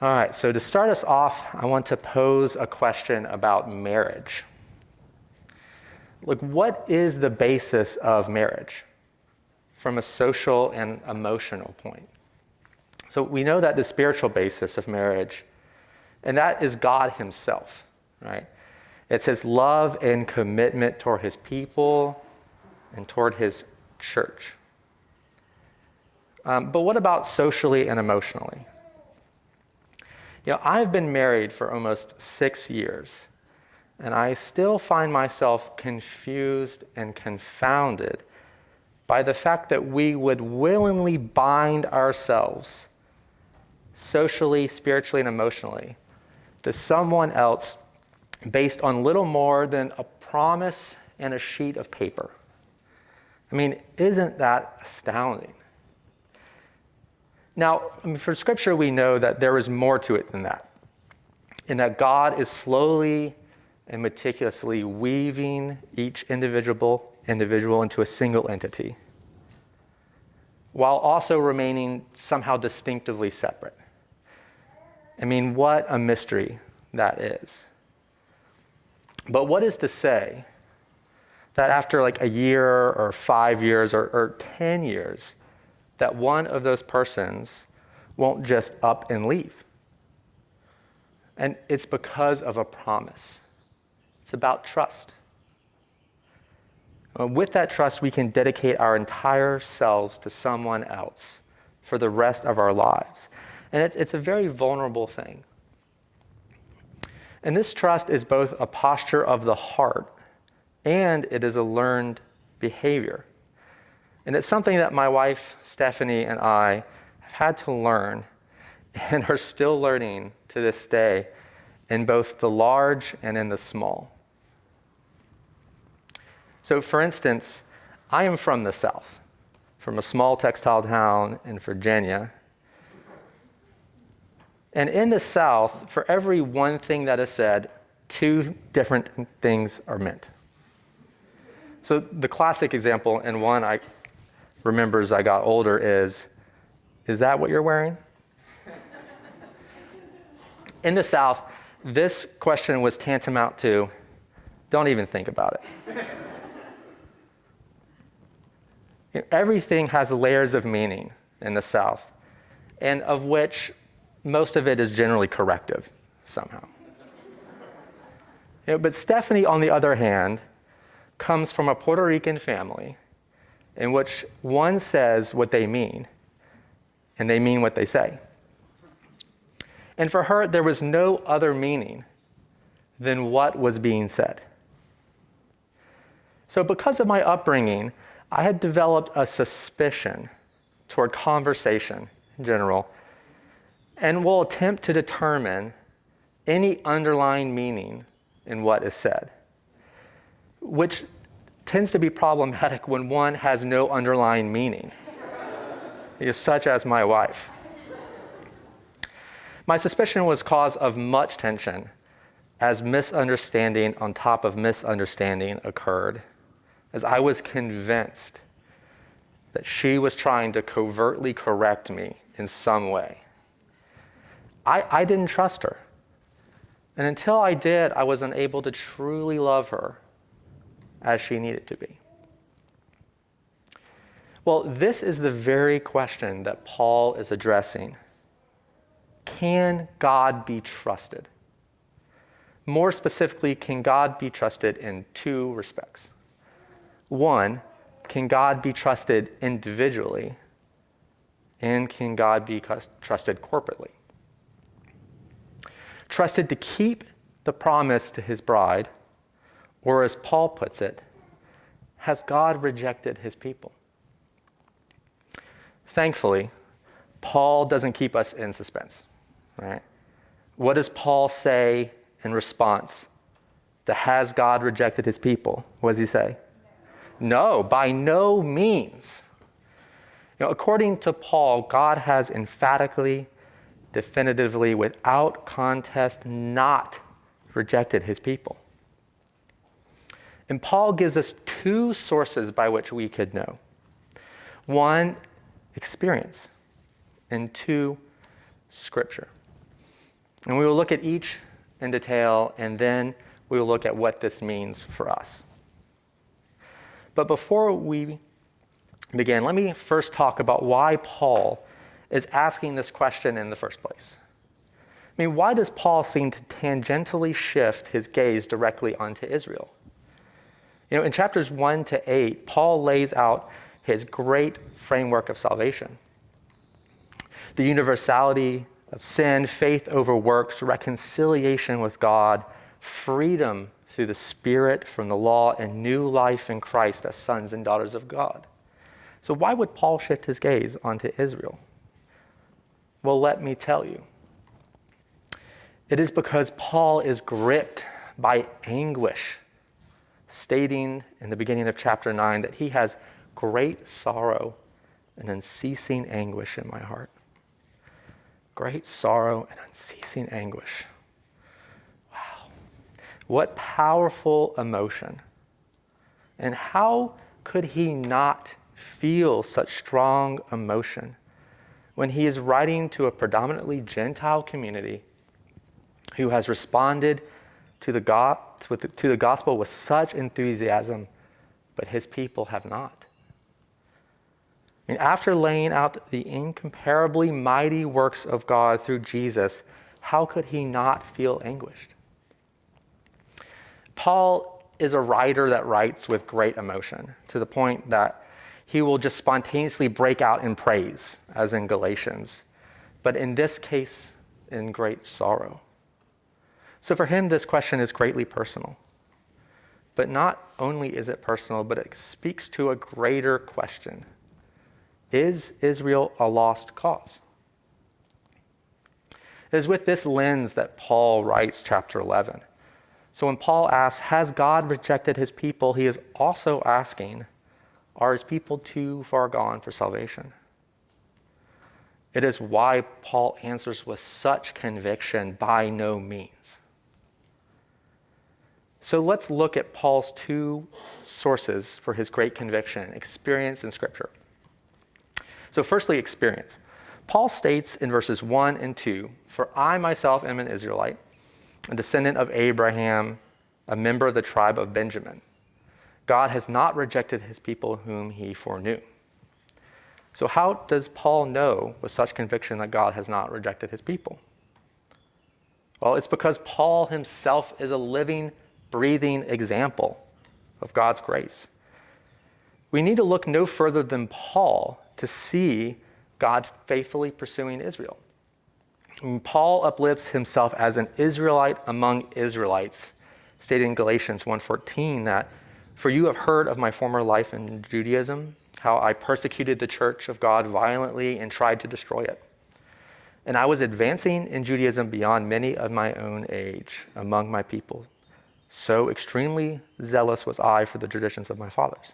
All right, so to start us off, I want to pose a question about marriage. Like, what is the basis of marriage from a social and emotional point? So, we know that the spiritual basis of marriage, and that is God Himself, right? It's His love and commitment toward His people and toward His church. Um, but what about socially and emotionally? You know, I've been married for almost six years, and I still find myself confused and confounded by the fact that we would willingly bind ourselves socially, spiritually, and emotionally to someone else based on little more than a promise and a sheet of paper. I mean, isn't that astounding? Now, I mean, for scripture, we know that there is more to it than that, in that God is slowly and meticulously weaving each individual individual into a single entity, while also remaining somehow distinctively separate. I mean, what a mystery that is. But what is to say that after like a year or five years or, or 10 years, that one of those persons won't just up and leave. And it's because of a promise. It's about trust. Uh, with that trust, we can dedicate our entire selves to someone else for the rest of our lives. And it's, it's a very vulnerable thing. And this trust is both a posture of the heart and it is a learned behavior. And it's something that my wife, Stephanie, and I have had to learn and are still learning to this day in both the large and in the small. So, for instance, I am from the South, from a small textile town in Virginia. And in the South, for every one thing that is said, two different things are meant. So, the classic example, and one I remember as I got older is Is that what you're wearing? In the South, this question was tantamount to Don't even think about it. everything has layers of meaning in the South, and of which most of it is generally corrective somehow. You know, but Stephanie, on the other hand, comes from a Puerto Rican family in which one says what they mean and they mean what they say. And for her, there was no other meaning than what was being said. So, because of my upbringing, I had developed a suspicion toward conversation in general and will attempt to determine any underlying meaning in what is said, which tends to be problematic when one has no underlying meaning, such as my wife. My suspicion was cause of much tension as misunderstanding on top of misunderstanding occurred, as I was convinced that she was trying to covertly correct me in some way. I, I didn't trust her. And until I did, I was unable to truly love her as she needed to be? Well, this is the very question that Paul is addressing. Can God be trusted? More specifically, can God be trusted in two respects? One, can God be trusted individually? And can God be trusted corporately? Trusted to keep the promise to his bride or, as Paul puts it, has God rejected his people? Thankfully, Paul doesn't keep us in suspense, right? What does Paul say in response to has God rejected his people? What does he say? No, by no means. You know, according to Paul, God has emphatically, definitively, without contest, not rejected his people. And Paul gives us two sources by which we could know one, experience, and two, scripture. And we will look at each in detail, and then we will look at what this means for us. But before we begin, let me first talk about why Paul is asking this question in the first place. I mean, why does Paul seem to tangentially shift his gaze directly onto Israel? You know, in chapters 1 to 8, Paul lays out his great framework of salvation the universality of sin, faith over works, reconciliation with God, freedom through the Spirit from the law, and new life in Christ as sons and daughters of God. So, why would Paul shift his gaze onto Israel? Well, let me tell you. It is because Paul is gripped by anguish, stating in the beginning of chapter 9 that he has great sorrow and unceasing anguish in my heart. Great sorrow and unceasing anguish. Wow. What powerful emotion. And how could he not feel such strong emotion when he is writing to a predominantly Gentile community who has responded to the, go- to the gospel with such enthusiasm, but his people have not. I mean, after laying out the incomparably mighty works of God through Jesus, how could he not feel anguished? Paul is a writer that writes with great emotion to the point that he will just spontaneously break out in praise, as in Galatians, but in this case, in great sorrow. So for him, this question is greatly personal. But not only is it personal, but it speaks to a greater question Is Israel a lost cause? It is with this lens that Paul writes chapter 11. So when Paul asks, Has God rejected his people? he is also asking, Are his people too far gone for salvation? It is why Paul answers with such conviction, By no means. So let's look at Paul's two sources for his great conviction experience and scripture. So, firstly, experience. Paul states in verses 1 and 2 For I myself am an Israelite, a descendant of Abraham, a member of the tribe of Benjamin. God has not rejected his people whom he foreknew. So, how does Paul know with such conviction that God has not rejected his people? Well, it's because Paul himself is a living breathing example of God's grace. We need to look no further than Paul to see God faithfully pursuing Israel. And Paul uplifts himself as an Israelite among Israelites, stating in Galatians 1:14 that for you have heard of my former life in Judaism, how I persecuted the church of God violently and tried to destroy it. And I was advancing in Judaism beyond many of my own age among my people so extremely zealous was I for the traditions of my fathers.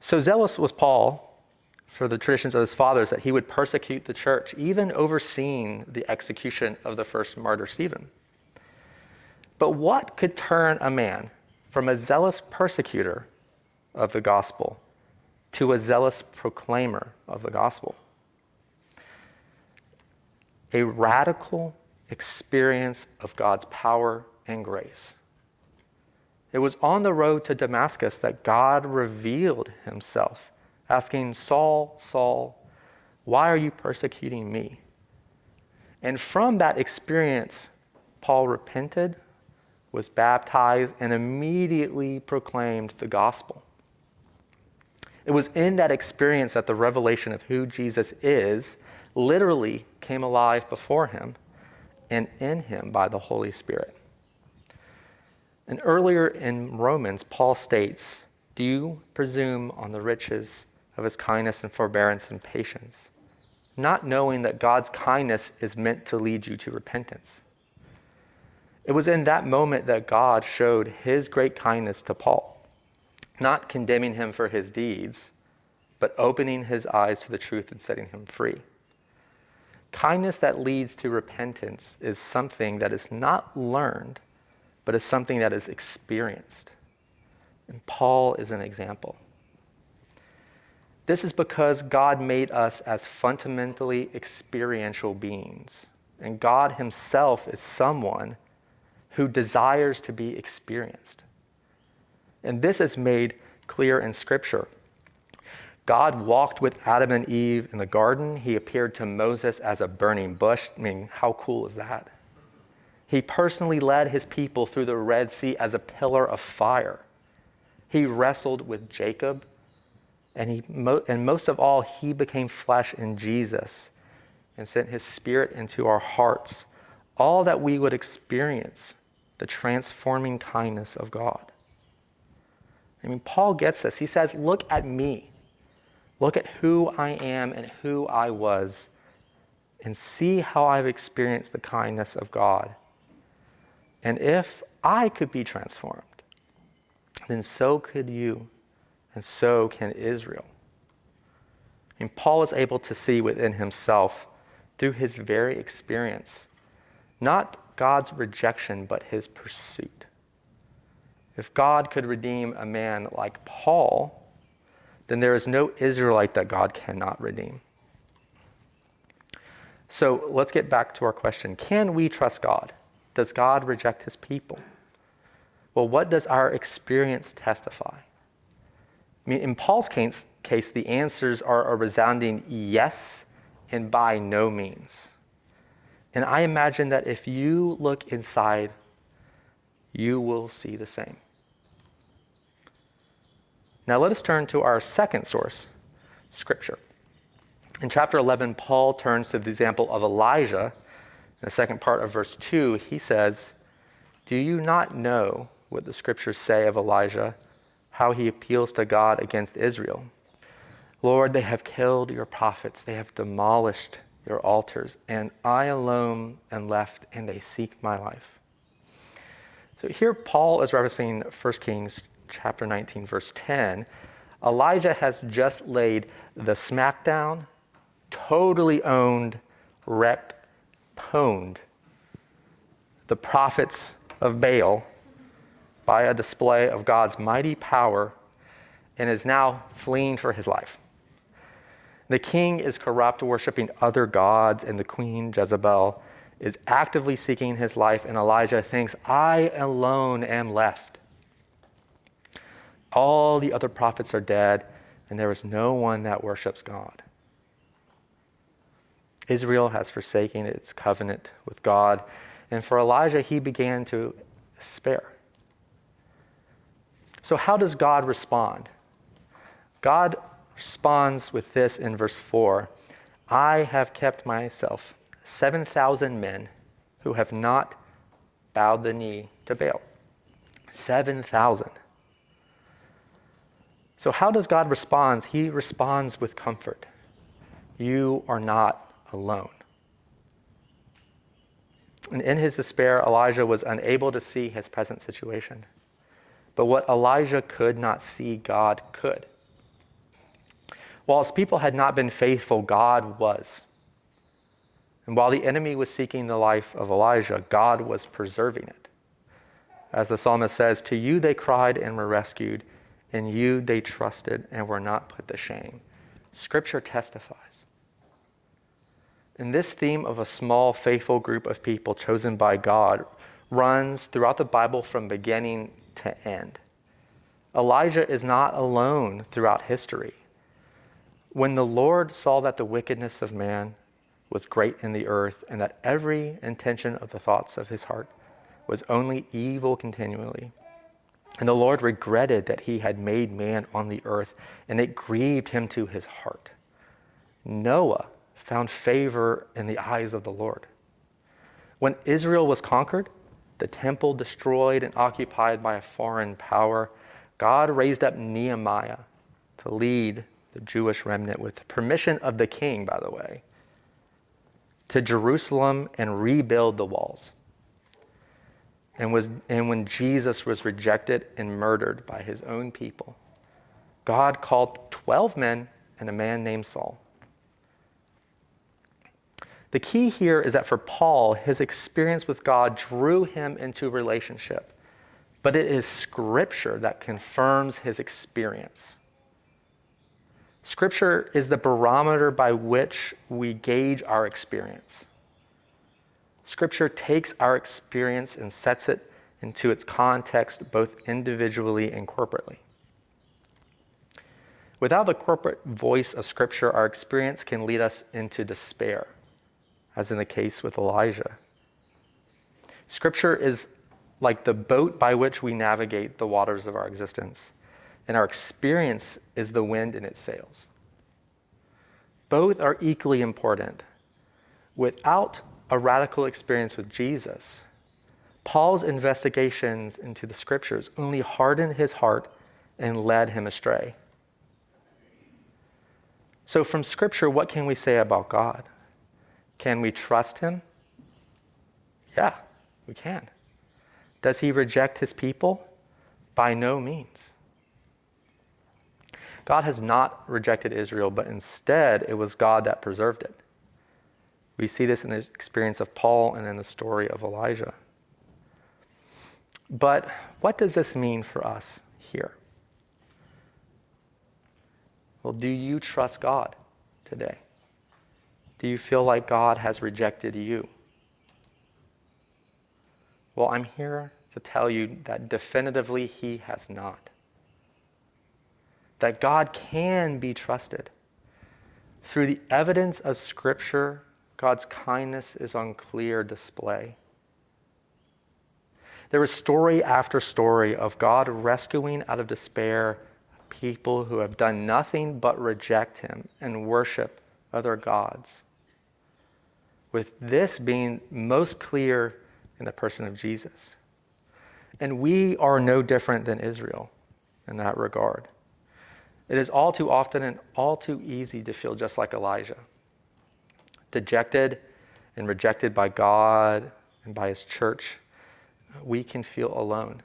So zealous was Paul for the traditions of his fathers that he would persecute the church, even overseeing the execution of the first martyr, Stephen. But what could turn a man from a zealous persecutor of the gospel to a zealous proclaimer of the gospel? A radical experience of God's power and grace. It was on the road to Damascus that God revealed himself, asking Saul, Saul, why are you persecuting me? And from that experience, Paul repented, was baptized, and immediately proclaimed the gospel. It was in that experience that the revelation of who Jesus is literally came alive before him and in him by the Holy Spirit. And earlier in Romans, Paul states, Do you presume on the riches of his kindness and forbearance and patience, not knowing that God's kindness is meant to lead you to repentance? It was in that moment that God showed his great kindness to Paul, not condemning him for his deeds, but opening his eyes to the truth and setting him free. Kindness that leads to repentance is something that is not learned but as something that is experienced. And Paul is an example. This is because God made us as fundamentally experiential beings And God Himself is someone who desires to be experienced. And this is made clear in Scripture. God walked with Adam and Eve in the garden. He appeared to Moses as a burning bush. I mean, how cool is that? He personally led his people through the Red Sea as a pillar of fire. He wrestled with Jacob, and, he, and most of all, he became flesh in Jesus and sent his spirit into our hearts, all that we would experience the transforming kindness of God. I mean, Paul gets this. He says, Look at me. Look at who I am and who I was, and see how I've experienced the kindness of God. And if I could be transformed, then so could you, and so can Israel. And Paul is able to see within himself, through his very experience, not God's rejection, but his pursuit. If God could redeem a man like Paul, then there is no Israelite that God cannot redeem. So let's get back to our question Can we trust God? Does God reject his people? Well, what does our experience testify? I mean, in Paul's case, case the answers are a resounding yes and by no means. And I imagine that if you look inside, you will see the same. Now let us turn to our second source, Scripture. In chapter 11, Paul turns to the example of Elijah. In the second part of verse 2, he says, Do you not know what the scriptures say of Elijah, how he appeals to God against Israel? Lord, they have killed your prophets, they have demolished your altars, and I alone am left, and they seek my life. So here Paul is referencing 1 Kings chapter 19, verse 10. Elijah has just laid the smackdown, totally owned, wrecked, pwned the prophets of Baal by a display of God's mighty power and is now fleeing for his life. The king is corrupt, worshiping other gods, and the queen, Jezebel, is actively seeking his life, and Elijah thinks, I alone am left. All the other prophets are dead, and there is no one that worships God. Israel has forsaken its covenant with God, and for Elijah, he began to despair. So, how does God respond? God responds with this in verse 4 I have kept myself 7,000 men who have not bowed the knee to Baal. 7,000. So, how does God respond? He responds with comfort. You are not alone. And in his despair, Elijah was unable to see his present situation. But what Elijah could not see, God could. While his people had not been faithful, God was. And while the enemy was seeking the life of Elijah, God was preserving it. As the psalmist says, To you they cried and were rescued. In you they trusted and were not put to shame. Scripture testifies. And this theme of a small, faithful group of people chosen by God runs throughout the Bible from beginning to end. Elijah is not alone throughout history. When the Lord saw that the wickedness of man was great in the earth, and that every intention of the thoughts of his heart was only evil continually, and the Lord regretted that he had made man on the earth, and it grieved him to his heart. Noah found favor in the eyes of the Lord. When Israel was conquered, the temple destroyed and occupied by a foreign power, God raised up Nehemiah to lead the Jewish remnant with permission of the king, by the way, to Jerusalem and rebuild the walls. And, was, and when Jesus was rejected and murdered by his own people, God called 12 men and a man named Saul. The key here is that for Paul, his experience with God drew him into relationship, but it is Scripture that confirms his experience. Scripture is the barometer by which we gauge our experience. Scripture takes our experience and sets it into its context, both individually and corporately. Without the corporate voice of Scripture, our experience can lead us into despair, as in the case with Elijah. Scripture is like the boat by which we navigate the waters of our existence, and our experience is the wind in its sails. Both are equally important. Without a radical experience with Jesus, Paul's investigations into the scriptures only hardened his heart and led him astray. So, from scripture, what can we say about God? Can we trust him? Yeah, we can. Does he reject his people? By no means. God has not rejected Israel, but instead it was God that preserved it. We see this in the experience of Paul and in the story of Elijah. But what does this mean for us here? Well, do you trust God today? Do you feel like God has rejected you? Well, I'm here to tell you that definitively He has not. That God can be trusted. Through the evidence of Scripture, God's kindness is on clear display. There is story after story of God rescuing out of despair people who have done nothing but reject Him and worship other gods. With this being most clear in the person of Jesus. And we are no different than Israel in that regard. It is all too often and all too easy to feel just like Elijah, dejected and rejected by God and by his church we can feel alone.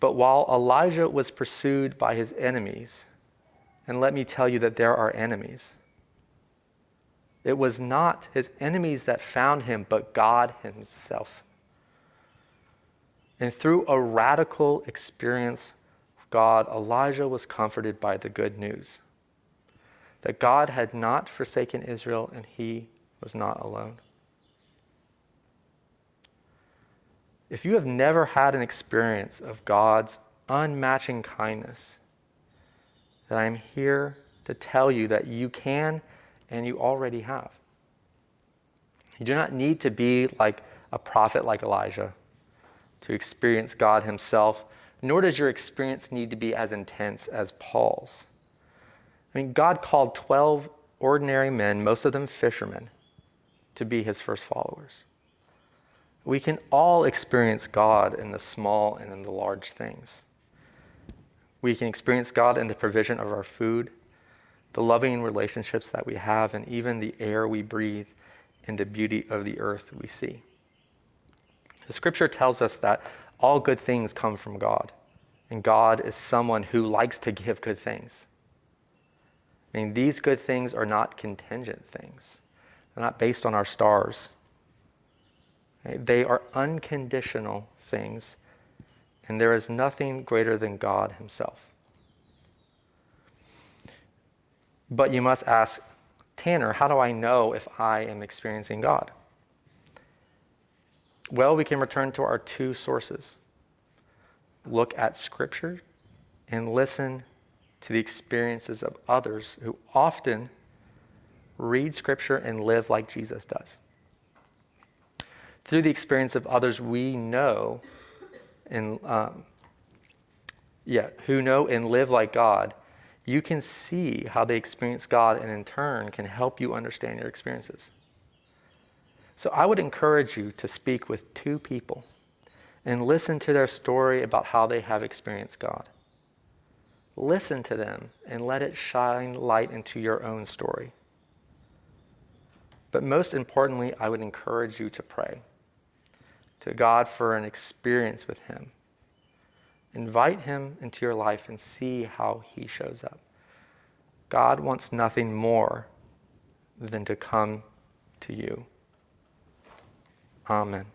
But while Elijah was pursued by his enemies, and let me tell you that there are enemies, it was not his enemies that found him, but God himself. And through a radical experience of God, Elijah was comforted by the good news that God had not forsaken Israel and he was not alone. If you have never had an experience of God's unmatching kindness, then I'm here to tell you that you can and you already have. You do not need to be like a prophet like Elijah to experience God Himself, nor does your experience need to be as intense as Paul's. I mean, God called 12 ordinary men, most of them fishermen, to be His first followers. We can all experience God in the small and in the large things. We can experience God in the provision of our food, the loving relationships that we have, and even the air we breathe and the beauty of the earth we see. The scripture tells us that all good things come from God, and God is someone who likes to give good things. I mean, these good things are not contingent things, they're not based on our stars they are unconditional things, and there is nothing greater than God Himself. But you must ask, Tanner, how do I know if I am experiencing God? Well, we can return to our two sources look at Scripture and listen to the experiences of others who often read Scripture and live like Jesus does through the experience of others we know and um, yeah who know and live like god you can see how they experience god and in turn can help you understand your experiences. So i would encourage you to speak with two people and listen to their story about how they have experienced god. Listen to them and let it shine light into your own story. But most importantly i would encourage you to pray to God for an experience with Him. Invite Him into your life and see how He shows up. God wants nothing more than to come to you. Amen.